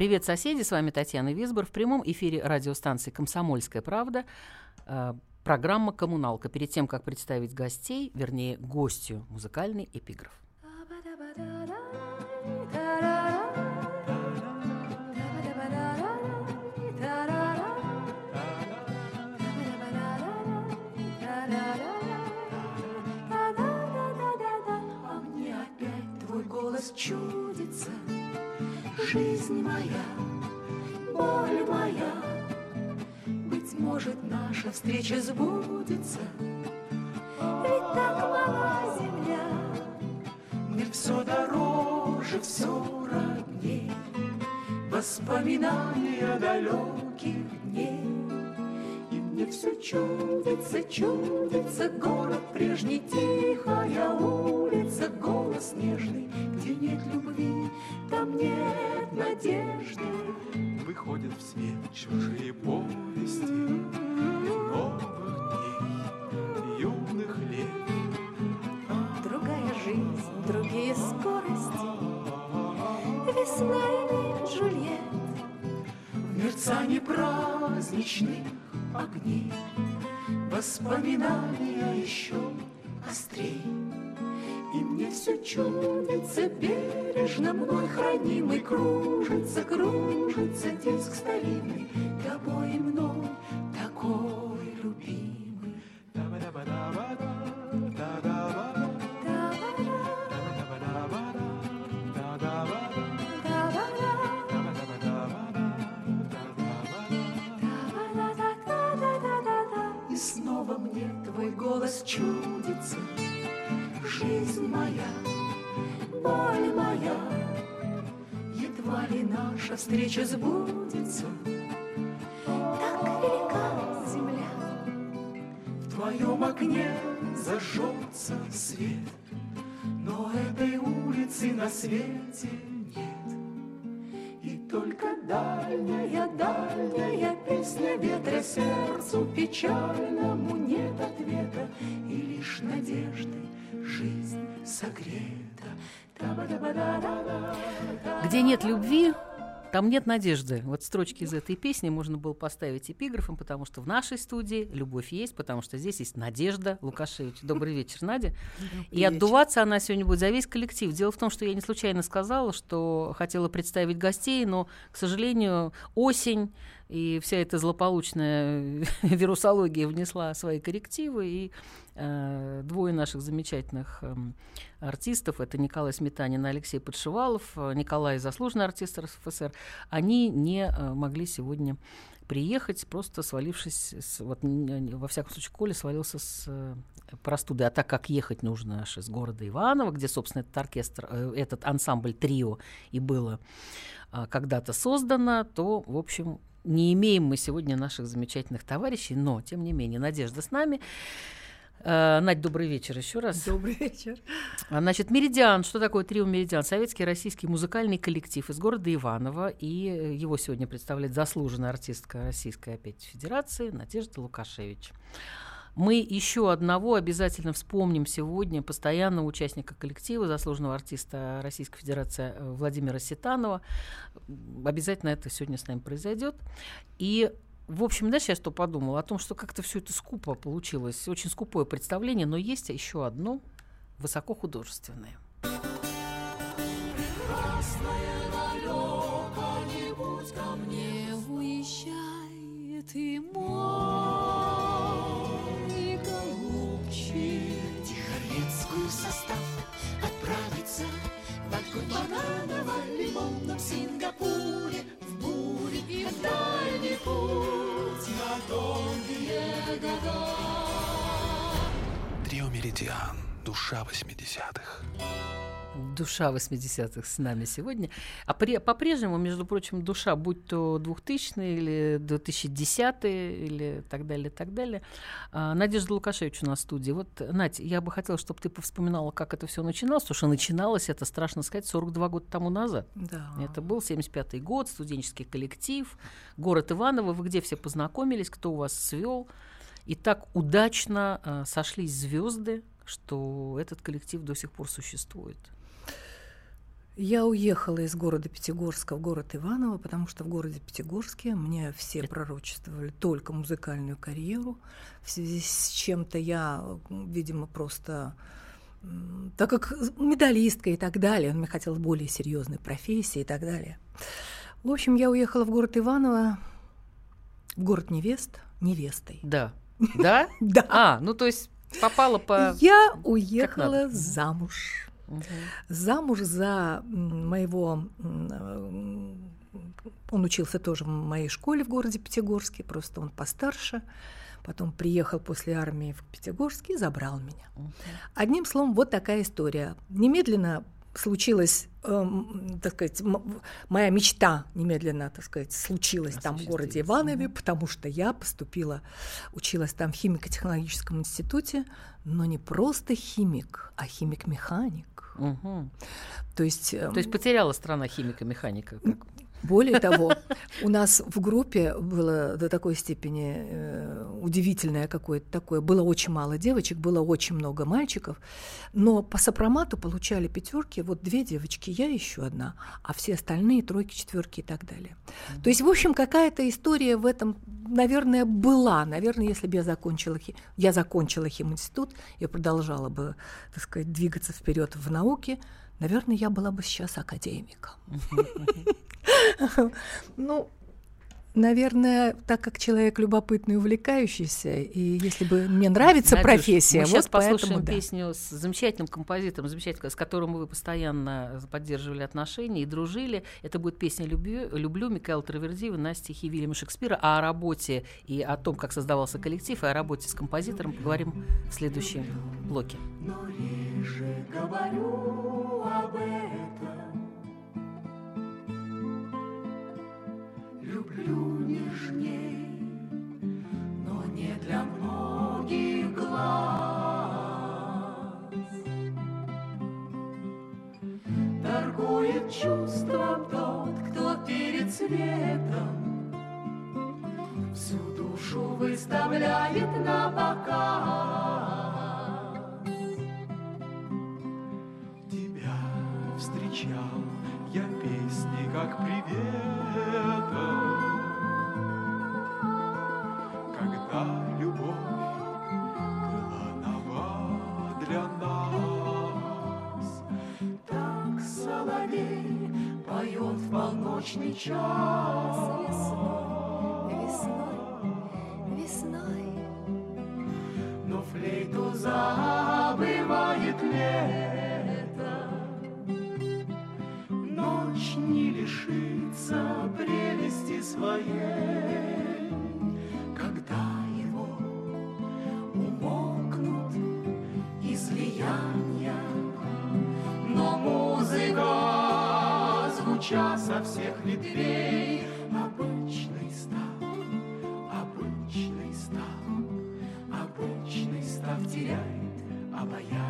Привет, соседи! С вами Татьяна Висбор. В прямом эфире радиостанции «Комсомольская правда» э, программа «Коммуналка». Перед тем, как представить гостей, вернее, гостью, музыкальный эпиграф. голос чудится, жизнь моя, боль моя. Быть может, наша встреча сбудется, ведь так мала земля. Мне все дороже, все родней, воспоминания далеких мне все чудится, чудится город прежний, тихая улица, голос нежный, где нет любви, там нет надежды. Выходят в свет чужие повести новых дней, юных лет. Другая жизнь, другие скорости, весна или Джульет. В мерцании праздничных огней Воспоминания еще острей. И мне все чудится бережно мной хранимый Кружится, кружится диск старинный Тобой и мной моя, боль моя, Едва ли наша встреча сбудется. Так велика земля, В твоем окне зажжется свет, Но этой улицы на свете нет. И только дальняя, дальняя песня ветра сердцу печальному нет ответа, И лишь надежды жизнь согрета. Где нет любви, там нет надежды. Вот строчки из этой песни можно было поставить эпиграфом, потому что в нашей студии любовь есть, потому что здесь есть Надежда Лукашевич. Добрый вечер, Надя. И отдуваться она сегодня будет за весь коллектив. Дело в том, что я не случайно сказала, что хотела представить гостей, но, к сожалению, осень и вся эта злополучная вирусология внесла свои коррективы, и э, двое наших замечательных э, артистов, это Николай Сметанин и Алексей Подшивалов, э, Николай заслуженный артист РСФСР, они не э, могли сегодня приехать, просто свалившись, с, вот, во всяком случае, Коля свалился с э, простуды. А так как ехать нужно аж из города Иваново, где, собственно, этот оркестр, э, этот ансамбль трио и было э, когда-то создано, то, в общем, не имеем мы сегодня наших замечательных товарищей, но, тем не менее, Надежда с нами. Э, Надь, добрый вечер еще раз. Добрый вечер. А, Значит, «Меридиан». Что такое трио «Меридиан»? Советский российский музыкальный коллектив из города Иваново. И э, его сегодня представляет заслуженная артистка Российской опять Федерации Надежда Лукашевич. Мы еще одного обязательно вспомним сегодня, постоянного участника коллектива, заслуженного артиста Российской Федерации э, Владимира Ситанова. Обязательно это сегодня с нами произойдет. И в общем, знаешь, я что подумала? О том, что как-то все это скупо получилось. Очень скупое представление, но есть еще одно высокохудожественное. Не уезжает и мой Сингапуре в буре и в дальний путь на долгие года. Трио Меридиан. Душа 80-х. Душа 80-х с нами сегодня. А при, по-прежнему, между прочим, душа, будь то 2000 или 2010 или так далее, так далее. А, Надежда Лукашевич у нас в студии. Вот, Надь, я бы хотела, чтобы ты повспоминала, как это все начиналось, потому что начиналось это, страшно сказать, 42 года тому назад. Да. Это был 75-й год, студенческий коллектив, город Иваново. Вы где все познакомились, кто у вас свел? И так удачно э, сошлись звезды, что этот коллектив до сих пор существует. Я уехала из города Пятигорска в город Иваново, потому что в городе Пятигорске мне все пророчествовали только музыкальную карьеру, в связи с чем-то я, видимо, просто так как медалистка и так далее, он мне хотел более серьезной профессии и так далее. В общем, я уехала в город Иваново, в город невест, невестой. Да. Да? Да. А, ну то есть попала по... Я уехала замуж. Мгм. замуж за моего... Он учился тоже в моей школе в городе Пятигорске, просто он постарше. Потом приехал после армии в Пятигорск и забрал меня. Одним словом, вот такая история. Немедленно случилась, эм, так сказать, моя мечта немедленно, так сказать, случилась там в городе. Иванове, потому что я поступила, училась там в химико-технологическом институте, но не просто химик, а химик-механик. Мгм. То есть, эм, То есть потеряла страна химика-механика. Более того, у нас в группе было до такой степени э, удивительное какое-то такое. Было очень мало девочек, было очень много мальчиков, но по сопромату получали пятерки вот две девочки, я еще одна, а все остальные тройки, четверки и так далее. То есть, в общем, какая-то история в этом, наверное, была. Наверное, если бы я закончила, я закончила химинститут, я продолжала бы, так сказать, двигаться вперед в науке, наверное, я была бы сейчас академиком. Ну, наверное, так как человек любопытный, увлекающийся, и если бы мне нравится Надюш, профессия, Мы сейчас вот поэтому послушаем да. песню с замечательным композитором, замечательным, с которым вы постоянно поддерживали отношения и дружили. Это будет песня «Люблю», «Люблю» Микаэла Травердиева на стихи Вильяма Шекспира. А о работе и о том, как создавался коллектив, и о работе с композитором поговорим в следующем блоке. Но реже говорю об этом Люблю но не для многих глаз Торгует чувством тот, кто перед светом Всю душу выставляет на показ Тебя встречал я песни, как приветом. Когда любовь была нова для нас. Так соловей поет в полночный час. Весной, весной, Но флейту забывает лето. Ночь не лишится прелести своей звуча со всех ветвей, обычный стал, обычный стал, обычный став теряет обаяние.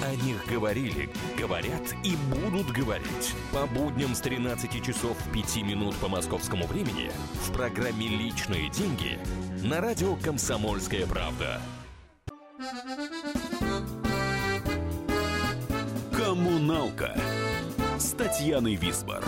О них говорили, говорят и будут говорить. По будням с 13 часов 5 минут по московскому времени в программе «Личные деньги» на радио «Комсомольская правда». Коммуналка с Татьяной Висбор.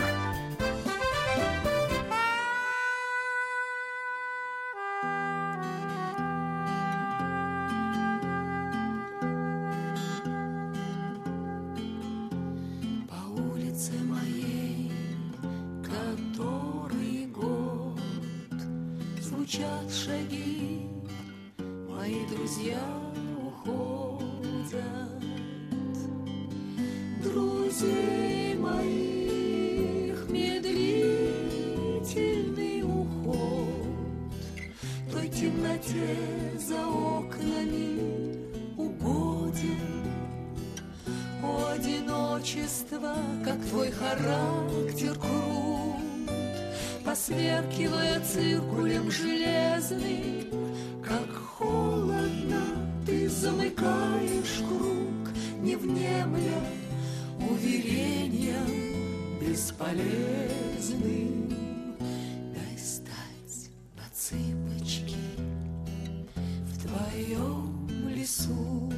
В твоем лесу,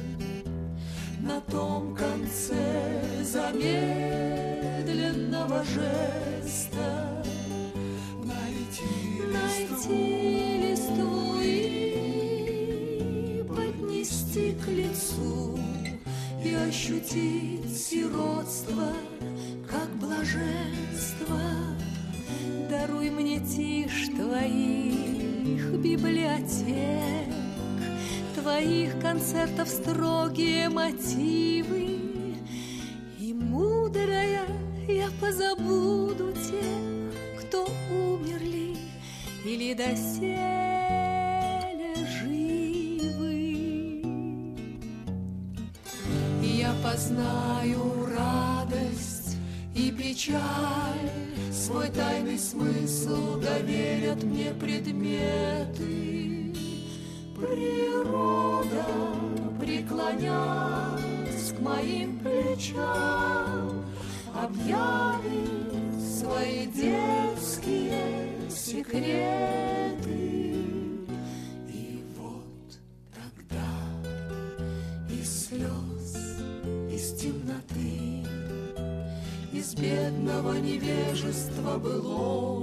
на том конце замедленного жеста найти, найти листву и поднести к лицу и ощутить сиротство как блаженство. Даруй мне тишь твоих библиотек, Твоих концертов строгие мотивы, И мудрая я позабуду тех, кто умерли или доселе живы. Я познаю радость и печаль, Свой тайный смысл доверят мне предметы. Природа, преклонясь к моим плечам, Объявит свои детские секреты. И вот тогда из слез, из темноты, из бедного невежества былого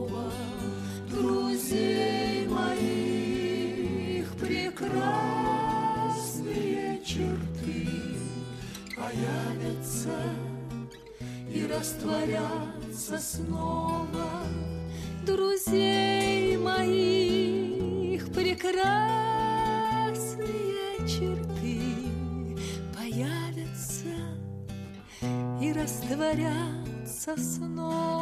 растворятся снова друзей моих прекрасные черты появятся и растворятся снова.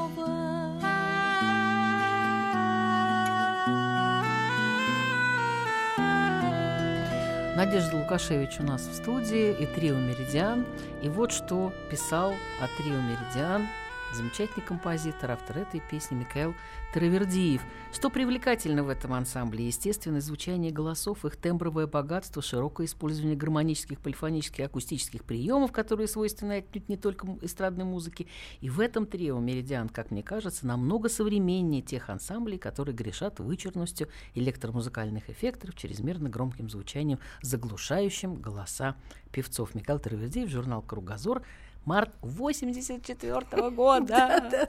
Надежда Лукашевич у нас в студии и трио «Меридиан». И вот что писал о трио «Меридиан» замечательный композитор, автор этой песни Михаил Травердиев. Что привлекательно в этом ансамбле? Естественное звучание голосов, их тембровое богатство, широкое использование гармонических, полифонических акустических приемов, которые свойственны отнюдь не только эстрадной музыке. И в этом трио «Меридиан», как мне кажется, намного современнее тех ансамблей, которые грешат вычурностью электромузыкальных эффектов, чрезмерно громким звучанием, заглушающим голоса певцов. Михаил Травердиев, журнал «Кругозор», март 84 года.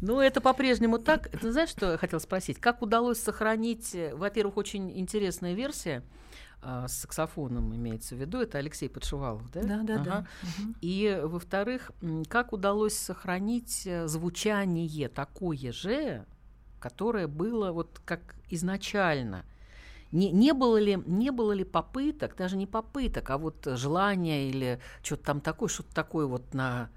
Ну, это по-прежнему так. Ты знаешь, что я хотела спросить? Как удалось сохранить, во-первых, очень интересная версия, с саксофоном имеется в виду, это Алексей Подшивалов, да? Да, да, ага. да. И, во-вторых, как удалось сохранить звучание такое же, которое было вот как изначально – не, не, было ли, не было ли попыток, даже не попыток, а вот желания или что-то там такое, что-то такое вот на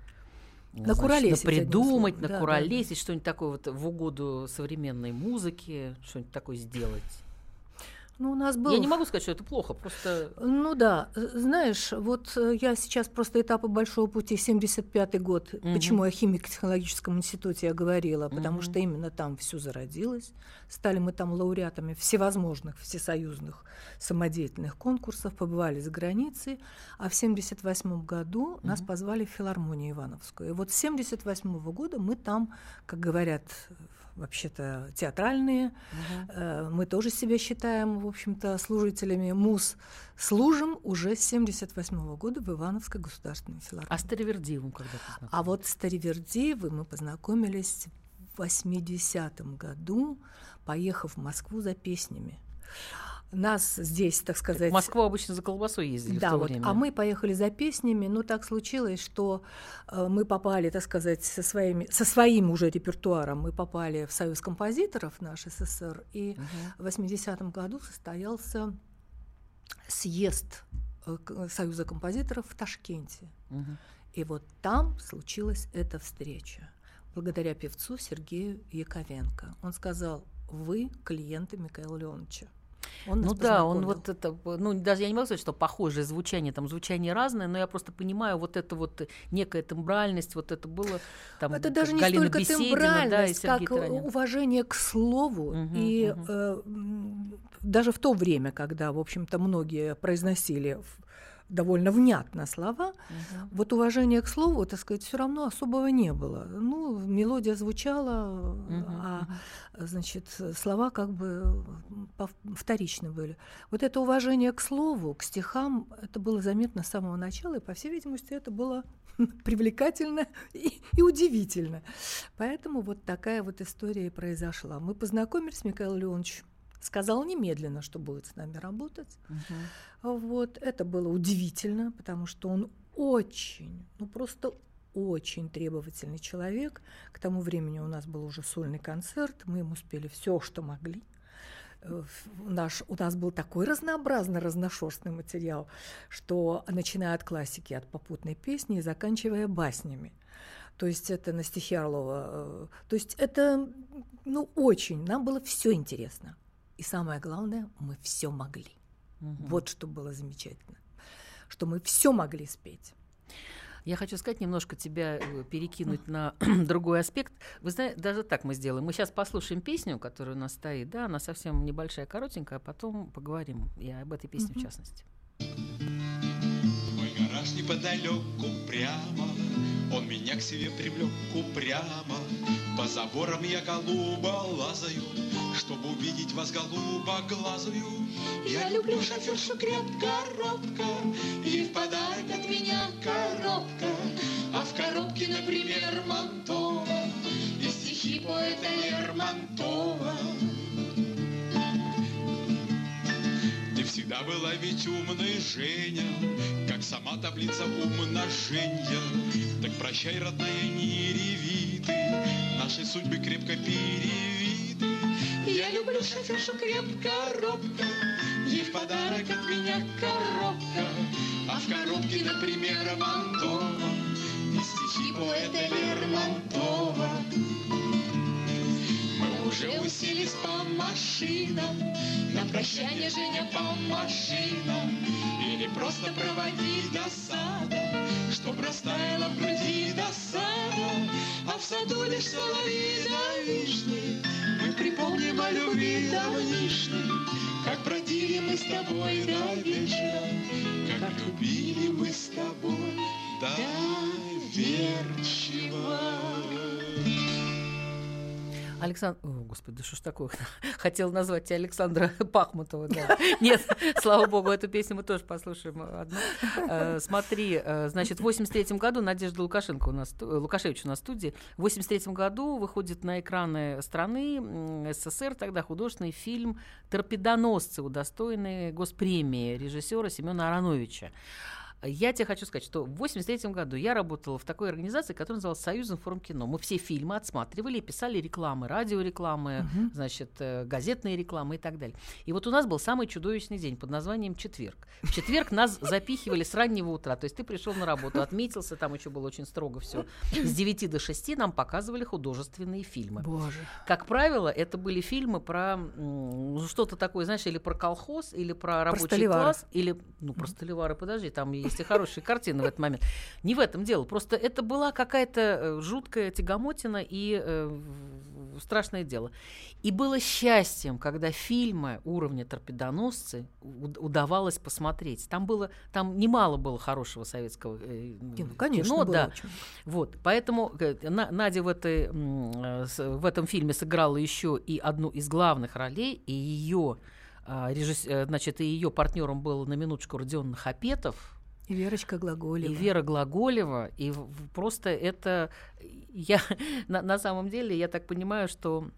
на значит, на придумать, на да, куролесить, да. что-нибудь такое вот в угоду современной музыке, что-нибудь такое сделать? Ну, у нас был... Я не могу сказать, что это плохо, просто... Ну да, э, знаешь, вот э, я сейчас просто этапы большого пути, 75-й год, Мгм. почему о химико-технологическом институте я говорила, потому Мгм. что именно там все зародилось. Стали мы там лауреатами всевозможных всесоюзных самодеятельных конкурсов, побывали за границей, а в 78 году нас Мгм. позвали в филармонию Ивановскую. И вот с 78 года мы там, как говорят вообще-то театральные, Э, Мы тоже себя считаем, в общем-то, служителями МУС. Служим уже с 78 года в Ивановской государственной А филармонии. с Таривердиевым когда познакомились? А вот с Таривердиевой мы познакомились в 80-м году, поехав в Москву за песнями. Нас здесь, так В сказать... Москву обычно за колбасой ездили в Да, то вот, время. а мы поехали за песнями, но так случилось, что э, мы попали, так сказать, со, своими, со своим уже репертуаром, мы попали в Союз композиторов наш СССР, и Мгм. в 80-м году состоялся съезд э, Союза композиторов в Ташкенте. Мгм. И вот там случилась эта встреча. Благодаря певцу Сергею Яковенко. Он сказал, вы клиенты Михаила Леоновича. Он Ну да, он вот это, ну даже я не могу сказать, что похожее звучание, там звучание разное, но я просто понимаю вот это вот некая тембральность, вот это было там Это даже не Галина столько Беседина, да, тембральность, Сергей как Таранин. уважение к слову. Мгм, и мгм. э, даже в то время, когда, в общем-то, многие произносили довольно внятно слова, Мгм. вот уважения к слову, так сказать, все равно особого не было. Ну, мелодия звучала, Мгм, а значит, слова как бы вторичны были. Вот это уважение к слову, к стихам, это было заметно с самого начала, и, по всей видимости, это было привлекательно и, и удивительно. Поэтому вот такая вот история и произошла. Мы познакомились, Михаил Леонович сказал немедленно, что будет с нами работать. Мгм. Вот, это было удивительно, потому что он очень, ну просто очень требовательный человек. К тому времени у нас был уже сольный концерт, мы ему спели все, что могли. Э, Наш, у нас был такой разнообразный, разношерстный материал, что начиная от классики, от попутной песни и заканчивая баснями. То есть это на стихи Орлова. э, То есть это, ну, очень, нам было все интересно. И самое главное, мы все могли. Мгм. Вот что было замечательно, что мы все могли спеть. Я хочу сказать, немножко тебя э, перекинуть на другой аспект. Вы знаете, даже так мы сделаем. Мы сейчас послушаем песню, которая у нас стоит. Да, она совсем небольшая, коротенькая, а потом поговорим и об этой песне в Мгм. частности. Мой гараж неподалеку прямо, Он меня к себе привлек упрямо. По заборам я голуба лазаю, Чтобы увидеть вас голуба глазую. Я люблю шофершу крепко, робко, И в подарок от меня коробка. А в коробке, например, Монтова И стихи поэта Лермонтова. Всегда была ведь умной, Женя, Как сама таблица умножения. Так прощай, родная, не реви ты, Наши судьбы крепко перевиты. Я люблю шофершу крепко, робко, Ей в подарок от меня коробка, А в коробке, например, Монтова И стихи поэта Лермонтова. Уже уселись по машинам, На прощание, Женя, по машинам, Или просто проводи до сада, Чтоб растаяла в груди досада, А в саду лишь соловьи да вишни. Мы припомним о любви давнишней, Как бродили мы с тобой до вечера, Как любили мы с тобой доверчиво. Александр... О, господи, да что ж такое? Хотела назвать тебя Александра Пахмутова. да. Нет, слава богу, эту песню мы тоже послушаем одну. Э, Смотри, э, значит, в 83 году Надежда Лукашенко у нас, э, Лукашевич у нас в студии. В 83 году выходит на экраны страны СССР тогда художественный фильм «Торпедоносцы», удостоенный госпремии режиссера Семена Ароновича. Я тебе хочу сказать, что в 83 году я работала в такой организации, которая называлась Союз информкино. Мы все фильмы отсматривали писали рекламы, радиорекламы, Мгм. значит, э, газетные рекламы и так далее. И вот у нас был самый чудовищный день под названием четверг. В четверг нас запихивали с раннего утра. То есть ты пришел на работу, отметился, там еще было очень строго все. С 9 до 6 нам показывали художественные фильмы. Боже. Как правило, это были фильмы про ну, что-то такое, знаешь, или про колхоз, или про рабочий столеваров. класс, или, ну, про столевары, подожди, там есть и хорошие картины в этот момент. Не в этом дело, просто это была какая-то э, жуткая тягомотина и э, страшное дело. И было счастьем, когда фильмы уровня «Торпедоносцы» уд- удавалось посмотреть. Там было, там немало было хорошего советского э, ну, конечно, кино, да. очень. Вот, поэтому э, На- Надя в, этой, э, в этом фильме сыграла еще и одну из главных ролей, и ее, значит, и ее партнером был на минуточку Родион Хапетов, И Верочка Глаголева. и Вера Глаголева, и просто это я на, на самом деле я так понимаю, что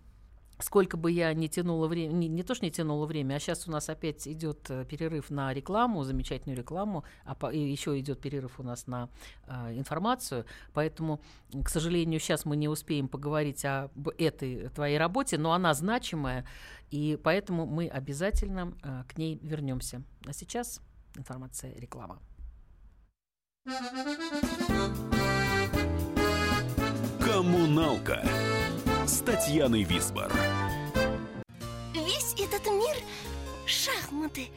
сколько бы я не тянула время, не, не то что не тянула время, а сейчас у нас опять идет э, перерыв на рекламу, замечательную рекламу, а по- и еще идет перерыв у нас на э, информацию, поэтому, к сожалению, сейчас мы не успеем поговорить об этой твоей работе, но она значимая, и поэтому мы обязательно э, к ней вернемся. А сейчас информация, реклама. Коммуналка с Татьяной Висбор. Весь этот мир — шахматы.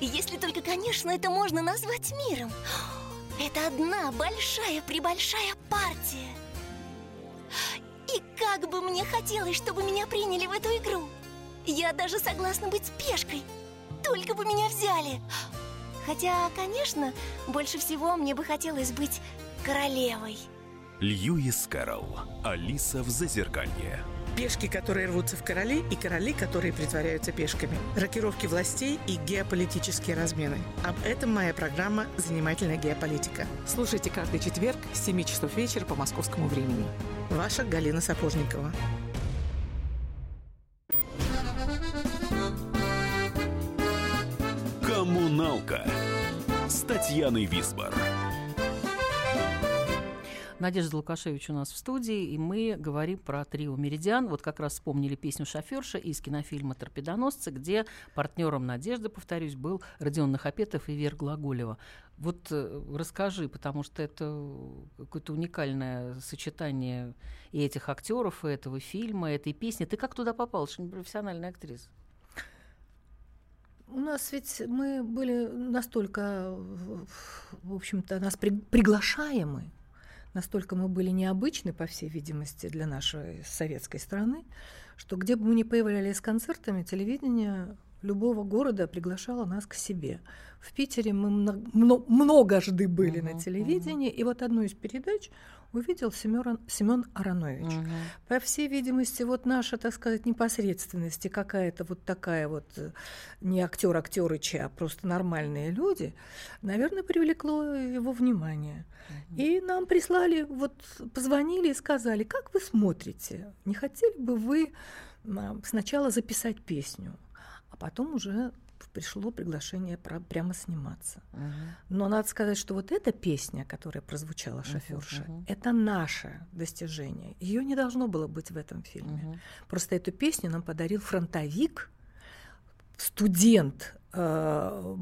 Если только, конечно, это можно назвать миром. Это одна большая-пребольшая партия. И как бы мне хотелось, чтобы меня приняли в эту игру. Я даже согласна быть пешкой. Только бы меня взяли. Хотя, конечно, больше всего мне бы хотелось быть королевой. Льюис Кэрролл. Алиса в Зазеркалье. Пешки, которые рвутся в короли, и короли, которые притворяются пешками. Рокировки властей и геополитические размены. Об этом моя программа «Занимательная геополитика». Слушайте каждый четверг с 7 часов вечера по московскому времени. Ваша Галина Сапожникова. С Татьяной Висбор. Надежда Лукашевич у нас в студии, и мы говорим про трио «Меридиан». Вот как раз вспомнили песню «Шоферша» из кинофильма «Торпедоносцы», где партнером Надежды, повторюсь, был Родион Нахапетов и Вера Глаголева. Вот э, расскажи, потому что это какое-то уникальное сочетание и этих актеров, и этого фильма, и этой песни. Ты как туда попала? Что не профессиональная актриса. У нас ведь мы были настолько, в общем-то, нас при- приглашаемы, настолько мы были необычны, по всей видимости, для нашей советской страны, что где бы мы ни появлялись с концертами, телевидение любого города приглашало нас к себе. В Питере мы мно- мно- многожды были Мгм, на телевидении, и вот одну из передач увидел Семён Семен Аронович. По всей видимости, вот наша, так сказать, непосредственность и какая-то вот такая вот э, не актер актерычи, а просто нормальные люди, наверное, привлекло его внимание. И нам прислали, вот позвонили и сказали, как вы смотрите, не хотели бы вы сначала записать песню, а потом уже пришло приглашение про- прямо сниматься. Но надо сказать, что вот эта песня, которая прозвучала шоферша, мгм. это наше достижение. Ее не должно было быть в этом фильме. Просто эту песню нам подарил фронтовик, студент, э,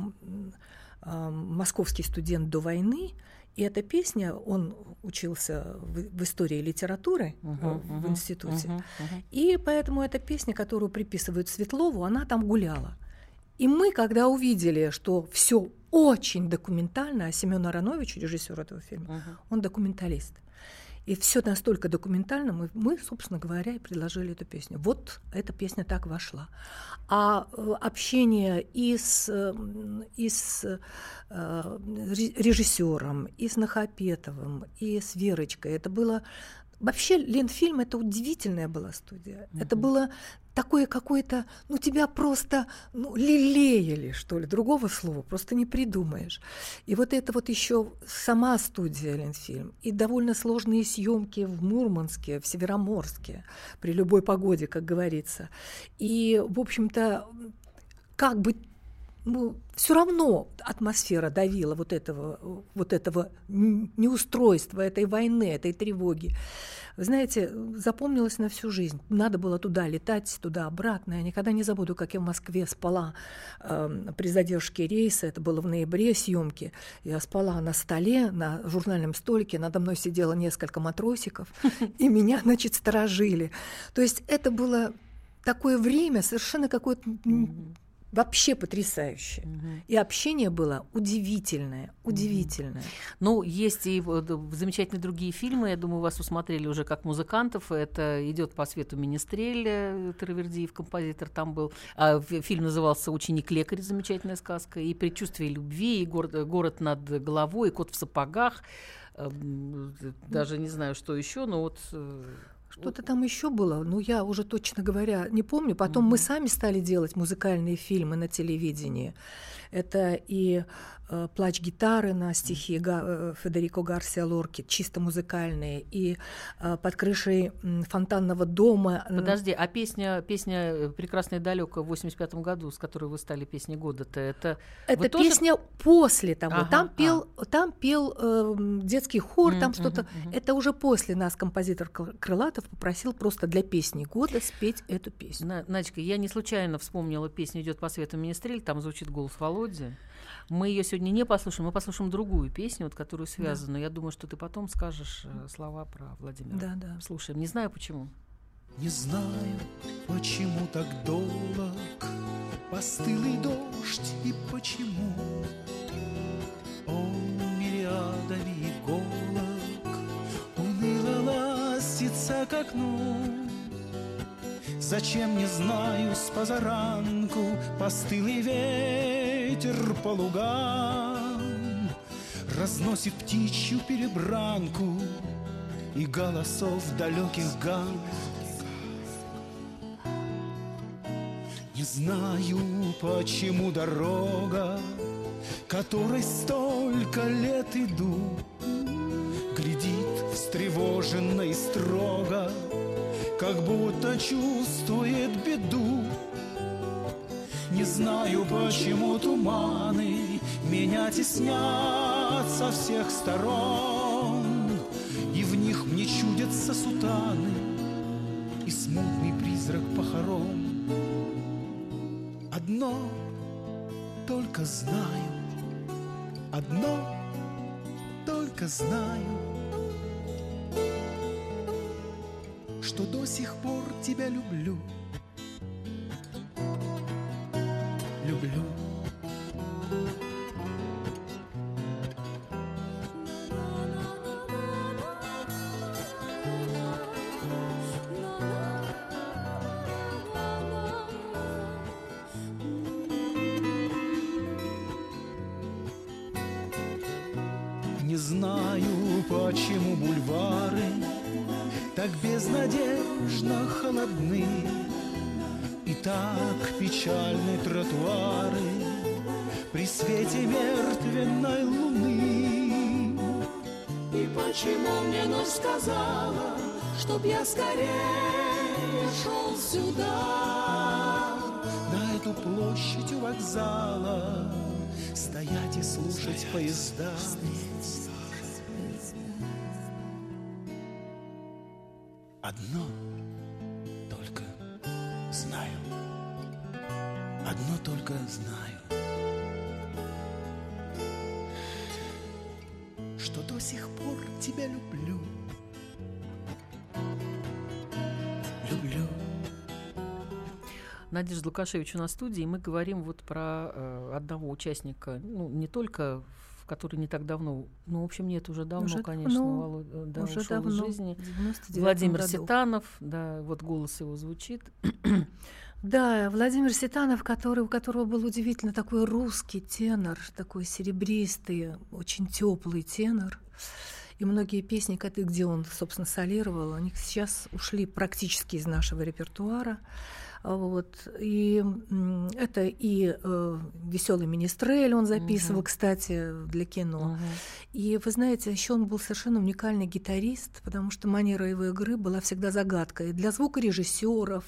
э, московский студент до войны. И эта песня, он учился в, в истории литературы э, в институте. И поэтому эта песня, которую приписывают Светлову, она там гуляла. И мы, когда увидели, что все очень документально, а Семен Аронович, режиссер этого фильма, он документалист. И все настолько документально, мы, мы, собственно говоря, и предложили эту песню. Вот эта песня так вошла. А э, общение и с, э, и с э, ре- режиссером, и с Нахапетовым, и с Верочкой, это было... Вообще, Ленфильм — это удивительная была студия. Это было такое какое-то... Ну, тебя просто ну, лелеяли, что ли. Другого слова просто не придумаешь. И вот это вот еще сама студия Ленфильм. И довольно сложные съемки в Мурманске, в Североморске, при любой погоде, как говорится. И, в общем-то, как бы ну, все равно атмосфера давила вот этого, вот этого неустройства, этой войны, этой тревоги. Вы знаете, запомнилось на всю жизнь. Надо было туда летать, туда-обратно. Я никогда не забуду, как я в Москве спала э, при задержке рейса. Это было в ноябре съемки. Я спала на столе, на журнальном столике. Надо мной сидело несколько матросиков, и меня, значит, сторожили. То есть это было такое время совершенно какое-то вообще потрясающее. Угу. И общение было удивительное, удивительное. Ну, есть и замечательные другие фильмы, я думаю, вас усмотрели уже как музыкантов. Это идет по свету Министрель, э, Травердиев, композитор там был. А фильм назывался «Ученик лекарь», замечательная сказка. И «Предчувствие любви», и «Город, город над головой», и «Кот в сапогах». Эм, даже не знаю, что еще, но вот э, что-то там еще было, ну я уже точно говоря не помню. Потом mm-hmm. мы сами стали делать музыкальные фильмы на телевидении. Это и э, «Плач гитары» на стихи Га- э, Федерико Гарсия Лорки, чисто музыкальные, и э, «Под крышей фонтанного дома». Подожди, а песня, песня э, «Прекрасное далеко» в 85 году, с которой вы стали песней года-то, это... Это песня тоже... после того. Ага, там пел, а. там пел э, детский хор, mm, там что-то... Mm-hmm. Это уже после нас композитор Крылатов попросил просто для песни года спеть эту песню. Надечка, я не случайно вспомнила песню «Идет по свету Министрель», там звучит голос Володи. Мы ее сегодня не послушаем, мы послушаем другую песню, вот, которую связана. Да. Я думаю, что ты потом скажешь э, слова про Владимира. Да, да. Слушаем. Не знаю почему. Не знаю, почему так долг постылый дождь и почему он мириадами иголок уныло ластится к окну. Зачем, не знаю, с позаранку Постылый ветер по лугам Разносит птичью перебранку И голосов далеких гам Не знаю, почему дорога Которой столько лет иду Глядит встревоженно и строго как будто чувствует беду. Не знаю, почему туманы меня теснят со всех сторон, И в них мне чудятся сутаны и смутный призрак похорон. Одно только знаю, одно только знаю — что до сих пор тебя люблю. Знаю, почему бульвары так безнадежно холодны. И так печальны тротуары При свете мертвенной луны. И почему мне ночь сказала Чтоб я скорее шел сюда? На эту площадь у вокзала Стоять и слушать поезда Надежда Лукашевич у нас в студии, и мы говорим вот про э, одного участника, ну, не только который не так давно, ну, в общем, нет, уже давно, уже конечно, давно, Володя, э, да, уже ушел давно, из жизни. Владимир году. Ситанов, да, вот голос его звучит. Да, Владимир Ситанов, который, у которого был удивительно такой русский тенор, такой серебристый, очень теплый тенор. И многие песни, где он, собственно, солировал, они сейчас ушли практически из нашего репертуара. Вот. И это и э, веселый министрель он записывал, Мгм. кстати, для кино. Мгм. И вы знаете, еще он был совершенно уникальный гитарист, потому что манера его игры была всегда загадкой и для звукорежиссеров,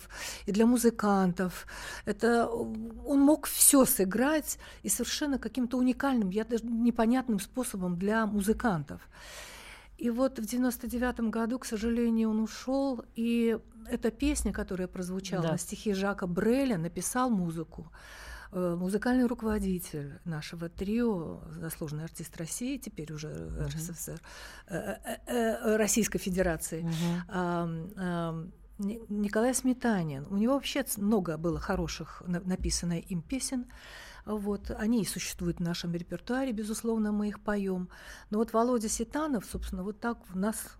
и для музыкантов. Это он мог все сыграть и совершенно каким-то уникальным, я даже непонятным способом для музыкантов. И вот в 99 году, к сожалению, он ушел, и эта песня, которая прозвучала Да. на стихи Жака Бреля, написал музыку э, музыкальный руководитель нашего трио, заслуженный артист России, теперь уже РСФСР, э, э, Российской Федерации, Ни- Николай Сметанин. У него вообще много было хороших на- написано им песен. Вот, они и существуют в нашем репертуаре, безусловно, мы их поем. Но вот Володя Ситанов, собственно, вот так в нас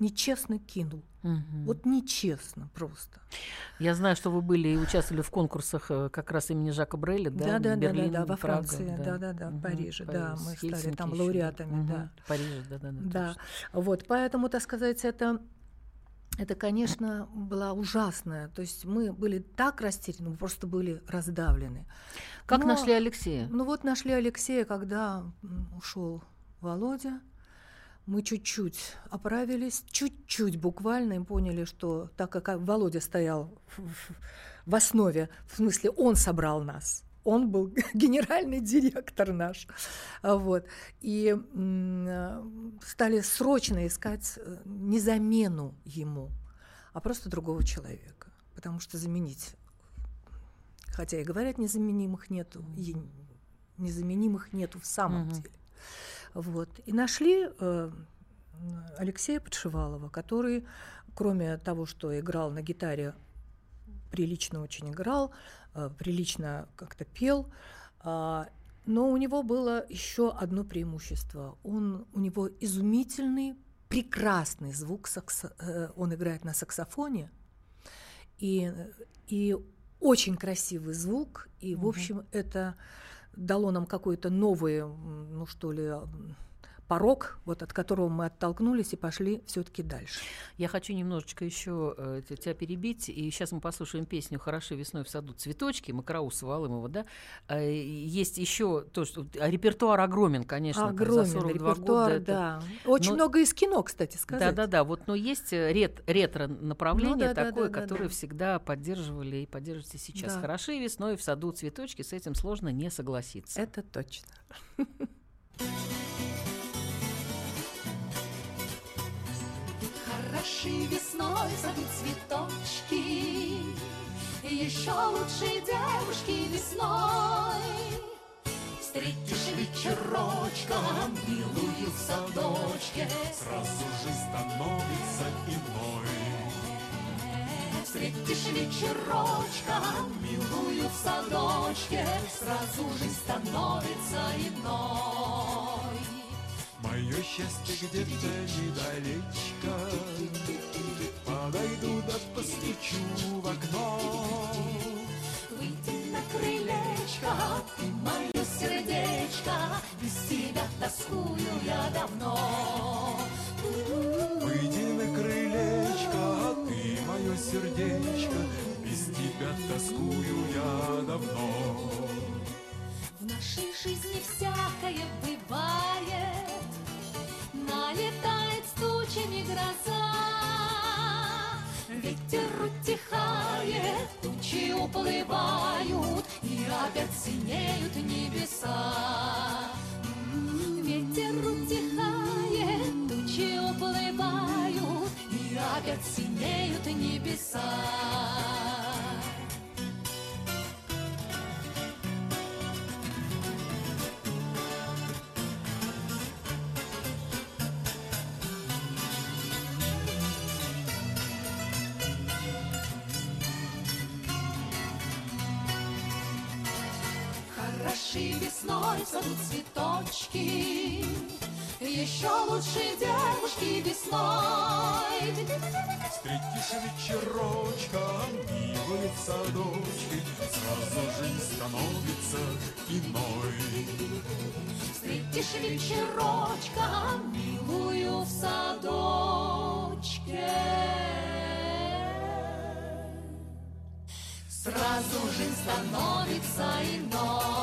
нечестно кинул. Мгм. Вот нечестно просто. Я знаю, что вы были и участвовали в конкурсах э, как раз имени Жака Бреля, да? Да, да, да, да, Берлин, да, во Прага, Франции, да, да, да, в Мгм. Париже, да, мы стали там да. лауреатами, Мгм. да. В Париже, да, да, да. Да, точно. вот, поэтому, так сказать, это, это, конечно, была ужасная. То есть мы были так растеряны, мы просто были раздавлены. Как Но- нашли Алексея? Ну вот нашли Алексея, когда ушел Володя. Мы чуть-чуть оправились, чуть-чуть буквально, и поняли, что так как Володя стоял в, в- в основе, в смысле, он собрал нас, он был генеральный директор наш, вот, и стали срочно искать э, не замену ему, а просто другого человека, потому что заменить, хотя и говорят, незаменимых нету, и незаменимых нету в самом Мгм. деле. Вот. И нашли э, Алексея Подшивалова, который, кроме того, что играл на гитаре, прилично очень играл, прилично как-то пел, а, но у него было еще одно преимущество. Он, у него изумительный, прекрасный звук, саксо- э, он играет на саксофоне, и, и очень красивый звук, и, в Мгм. общем, это дало нам какой-то новый, м, ну что ли, порог, вот от которого мы оттолкнулись и пошли все-таки дальше. Я хочу немножечко еще э, тебя перебить, и сейчас мы послушаем песню «Хороши весной в саду цветочки» Макроусова Алымова, да? И Есть еще то, что а, репертуар огромен, конечно, там, за Огромен 42 репертуар, года. это- да. Очень Но- много из кино, кстати сказать. Да-да-да, вот, но есть э, рет, ретро-направление Ну да, да, такое, да, да, которое да. всегда поддерживали и поддерживаете сейчас. Да. Хороши весной в саду цветочки, с этим сложно не согласиться. Это точно. Хороши весной саду цветочки, Еще лучше девушки весной. Встретишь вечерочком милую в садочке, Сразу жизнь становится иной. Встретишь вечерочком милую в садочке, Сразу жизнь становится иной. Мое счастье где-то недалечко. Подойду да постучу в окно. Выйди на крылечко, ты мое сердечко, Без тебя тоскую я давно. Выйди на крылечко, а ты мое сердечко. Без тебя тоскую я давно. Нашей жизни всякое бывает, Налетает с тучами гроза. Ветер утихает, тучи уплывают, И опять синеют небеса. Ветер утихает, тучи уплывают, И опять синеют цветочки, Еще лучше девушки весной. Встретишь вечерочком милые в садочке, Сразу жизнь становится иной. Встретишь вечерочком милую в садочке. снится иной.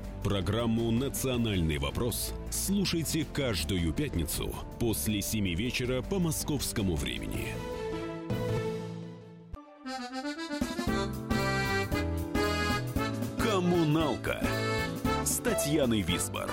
Программу «Национальный вопрос» слушайте каждую пятницу после 7 вечера по московскому времени. «Коммуналка» с Татьяной Висбор.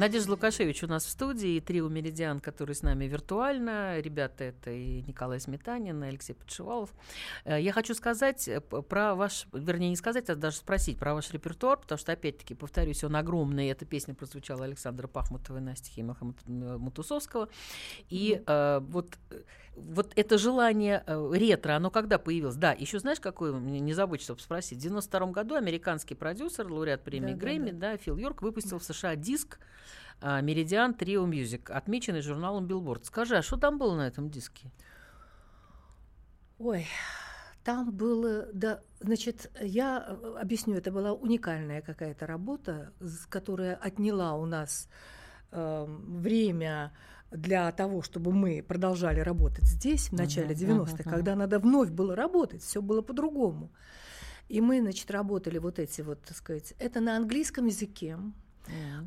Надежда Лукашевич у нас в студии, и трио «Меридиан», который с нами виртуально. Ребята, это и Николай Сметанин, и Алексей Подшивалов. Э, Я хочу сказать э, про ваш, вернее, не сказать, а даже спросить про ваш репертуар, потому что, опять-таки, повторюсь, он огромный. Эта песня прозвучала Александра Пахмутова и Мут- м, Мутусовского. И э, вот, э, вот это желание э, ретро, оно когда появилось? Да, еще знаешь, какое, мне не забудь, чтобы спросить. В 92 году американский продюсер, лауреат премии Да, да, Грэмми, да, Фил Йорк, выпустил в США диск а, Meridian Trio Music, отмеченный журналом Билборд. Скажи, а что там было на этом диске? Ой, там было, да, значит, я э, объясню, это была уникальная какая-то работа, которая отняла у нас эм, время для того, чтобы мы продолжали работать здесь в начале Мгм, 90-х, мгм, когда надо вновь было работать, все было по-другому. И мы, значит, работали вот эти вот, так сказать, это на английском языке.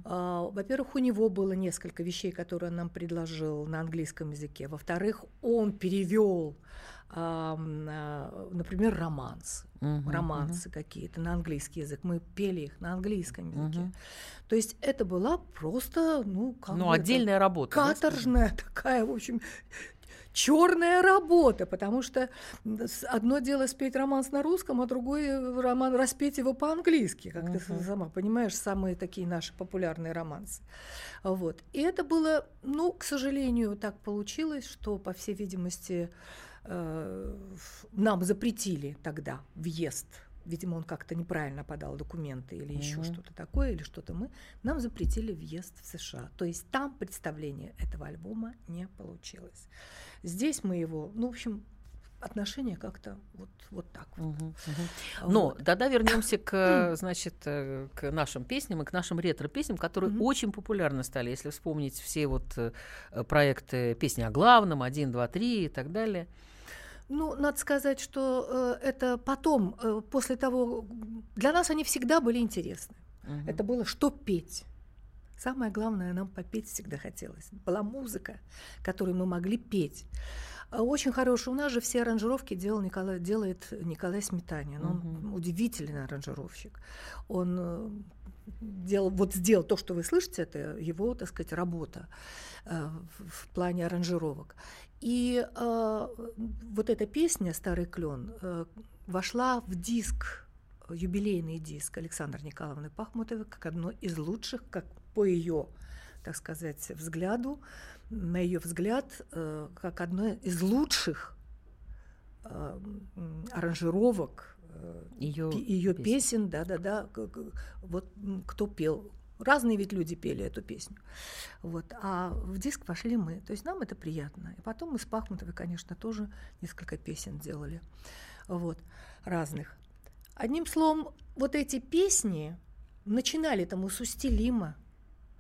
А, Во-первых, у него было несколько вещей, которые он нам предложил на английском языке. Во-вторых, он перевел, например, романс, Мгм, романсы какие-то на английский язык. Мы пели их на английском языке. Мгм. То есть это была просто, ну, как Ну, отдельная работа. да, каторжная такая, в общем, черная работа, потому что одно дело спеть романс на русском, а другое роман распеть его по-английски, как ты Мгм. сама понимаешь, самые такие наши популярные романсы. Вот. И это было, ну, к сожалению, так получилось, что, по всей видимости, э, нам запретили тогда въезд видимо, он как-то неправильно подал документы или еще Мгм. что-то такое, или что-то мы, нам запретили въезд в США. То есть там представление этого альбома не получилось. Здесь мы его, ну, в общем, отношения как-то вот, вот так вот. Мгм, мгм. Но Вот. тогда вернемся к, значит, э, к нашим песням и к нашим ретро-песням, которые Мгм. очень популярны стали. Если вспомнить все вот э, проекты «Песни о главном», «Один, два, три» и так далее. Ну, надо сказать, что э, это потом, э, после того, для нас они всегда были интересны. Мгм. Это было что петь. Самое главное, нам попеть всегда хотелось. Была музыка, которую мы могли петь. А Очень хороший. У нас же все аранжировки делал Николай, делает Николай Сметанин. Он Мгм. удивительный аранжировщик. Он э, делал, вот сделал то, что вы слышите, это его, так сказать, работа э, в плане аранжировок. И э, вот эта песня «Старый клен» э, вошла в диск, э, юбилейный диск Александры Николаевны Пахмутовой, как одно из лучших, как по ее, так сказать, взгляду, на ее взгляд, э, как одно из лучших э, м, аранжировок Её ее песен. да-да-да, вот кто пел. Разные ведь люди пели эту песню. Вот. А в диск вошли мы. То есть нам это приятно. И потом мы с Пахмутовой, конечно, тоже несколько песен делали. Вот. Разных. Одним словом, вот эти песни начинали там у Сустелима.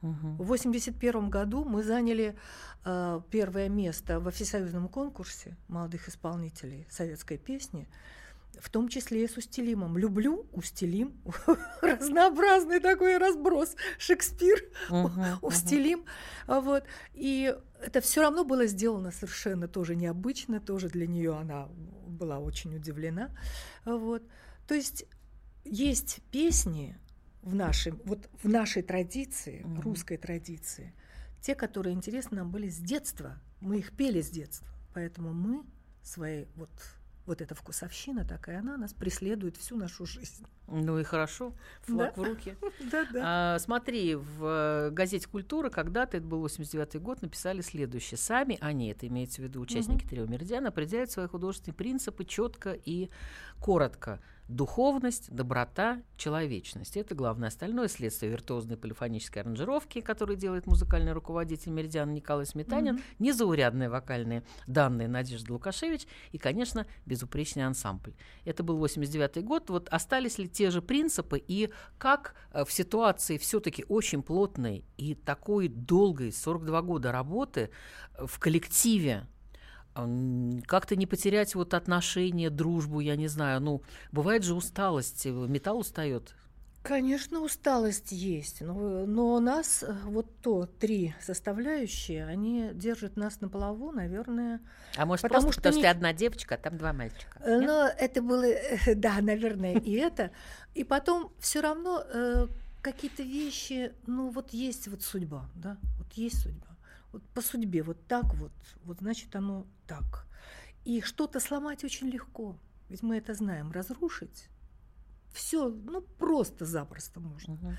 Мгм. В 1981 году мы заняли э, первое место во всесоюзном конкурсе молодых исполнителей советской песни, в том числе и с Устелимом. «Люблю Устелим». Разнообразный такой разброс. Шекспир, Мгм, Устелим. А Вот. И это все равно было сделано совершенно тоже необычно, тоже для нее она была очень удивлена. Вот. То есть есть песни в нашей, вот в нашей традиции, Мгм. русской традиции, те, которые интересны нам были с детства. Мы их пели с детства. Поэтому мы свои вот вот эта вкусовщина такая, она нас преследует всю нашу жизнь. Ну и хорошо, флаг Да. в руки. Да-да. А, смотри, в э, газете «Культура» когда-то, это был 89 год, написали следующее. Сами они, это имеется в виду участники трио «Меридиан», определяют свои художественные принципы четко и коротко. Духовность, доброта, человечность. Это главное. Остальное следствие виртуозной полифонической аранжировки, которую делает музыкальный руководитель «Меридиана» Николай Сметанин, незаурядные вокальные данные Надежды Лукашевич и, конечно, безупречный ансамбль. Это был 89 год. Вот остались ли те же принципы и как э, в ситуации все-таки очень плотной и такой долгой 42 года работы в коллективе как-то не потерять вот отношения, дружбу, я не знаю. Ну, бывает же усталость, э, металл устает. Конечно, усталость есть, но, но нас э, вот то три составляющие, они держат нас на плаву, наверное. А может, Потому просто что потому что не- ты одна девочка, а там два мальчика. Э, нет? Но это было, да, наверное, и это. И потом все равно э, какие-то вещи, ну вот есть вот судьба, да, вот есть судьба. Вот по судьбе вот так вот, вот значит оно так. И что-то сломать очень легко, ведь мы это знаем, разрушить все, ну просто запросто можно.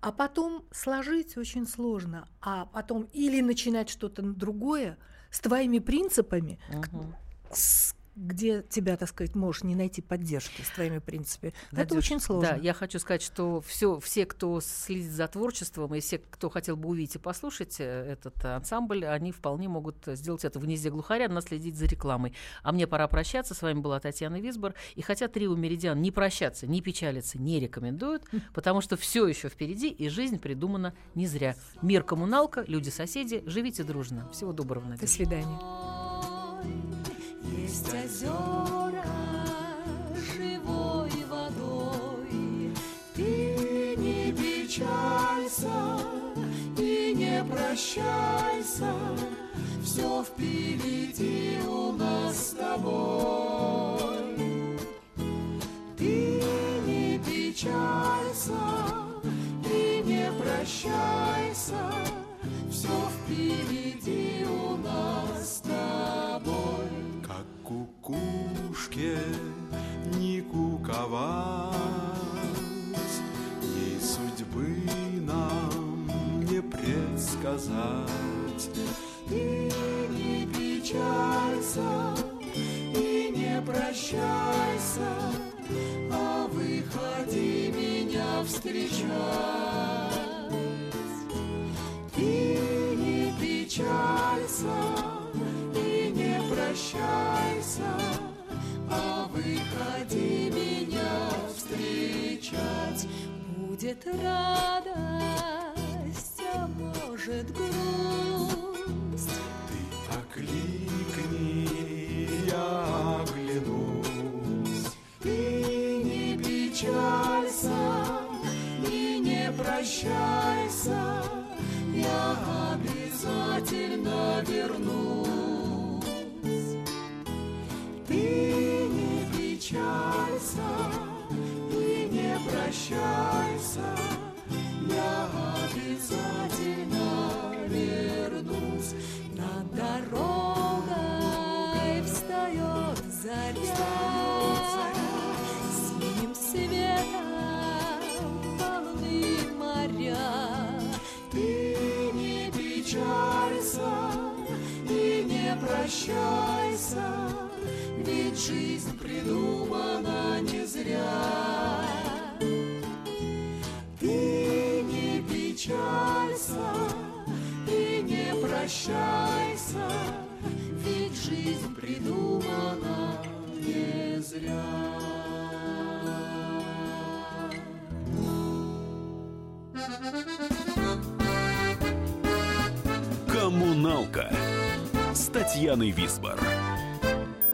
А потом сложить очень сложно, а потом или начинать что-то другое с твоими принципами, Мгм. с- где тебя, так сказать, можешь не найти поддержки с твоими принципами. это Надюш, очень сложно. Да, я хочу сказать, что все, все, кто следит за творчеством, и все, кто хотел бы увидеть и послушать э, этот ансамбль, они вполне могут сделать это в гнезде глухаря, наследить за рекламой. А мне пора прощаться. С вами была Татьяна Висбор. И хотя трио Меридиан не прощаться, не печалиться не рекомендуют, потому что все еще впереди, и жизнь придумана не зря. Мир коммуналка, люди-соседи, живите дружно. Всего доброго, До Надюш. свидания. Есть озера живой водой. Ты не печалься и не прощайся, все впереди у нас с тобой. Ты не печалься и не прощайся, все впереди у нас с тобой. Кукушке не куковать, Ей судьбы нам не предсказать. Ты не печалься прощайся, а выходи меня встречать. Ты не печалься и не прощайся, а выходи меня встречать. Будет радость, а может грусть. Ты окликни, я оглянусь. Ты не печалься и не прощайся, прощайся, я обязательно вернусь. Над дорогой встает заря, синим светом полны моря. Ты не печалься и не прощайся, ведь жизнь придумана прощайся, ведь жизнь придумана не зря. «Коммуналка» с Татьяной Висбор.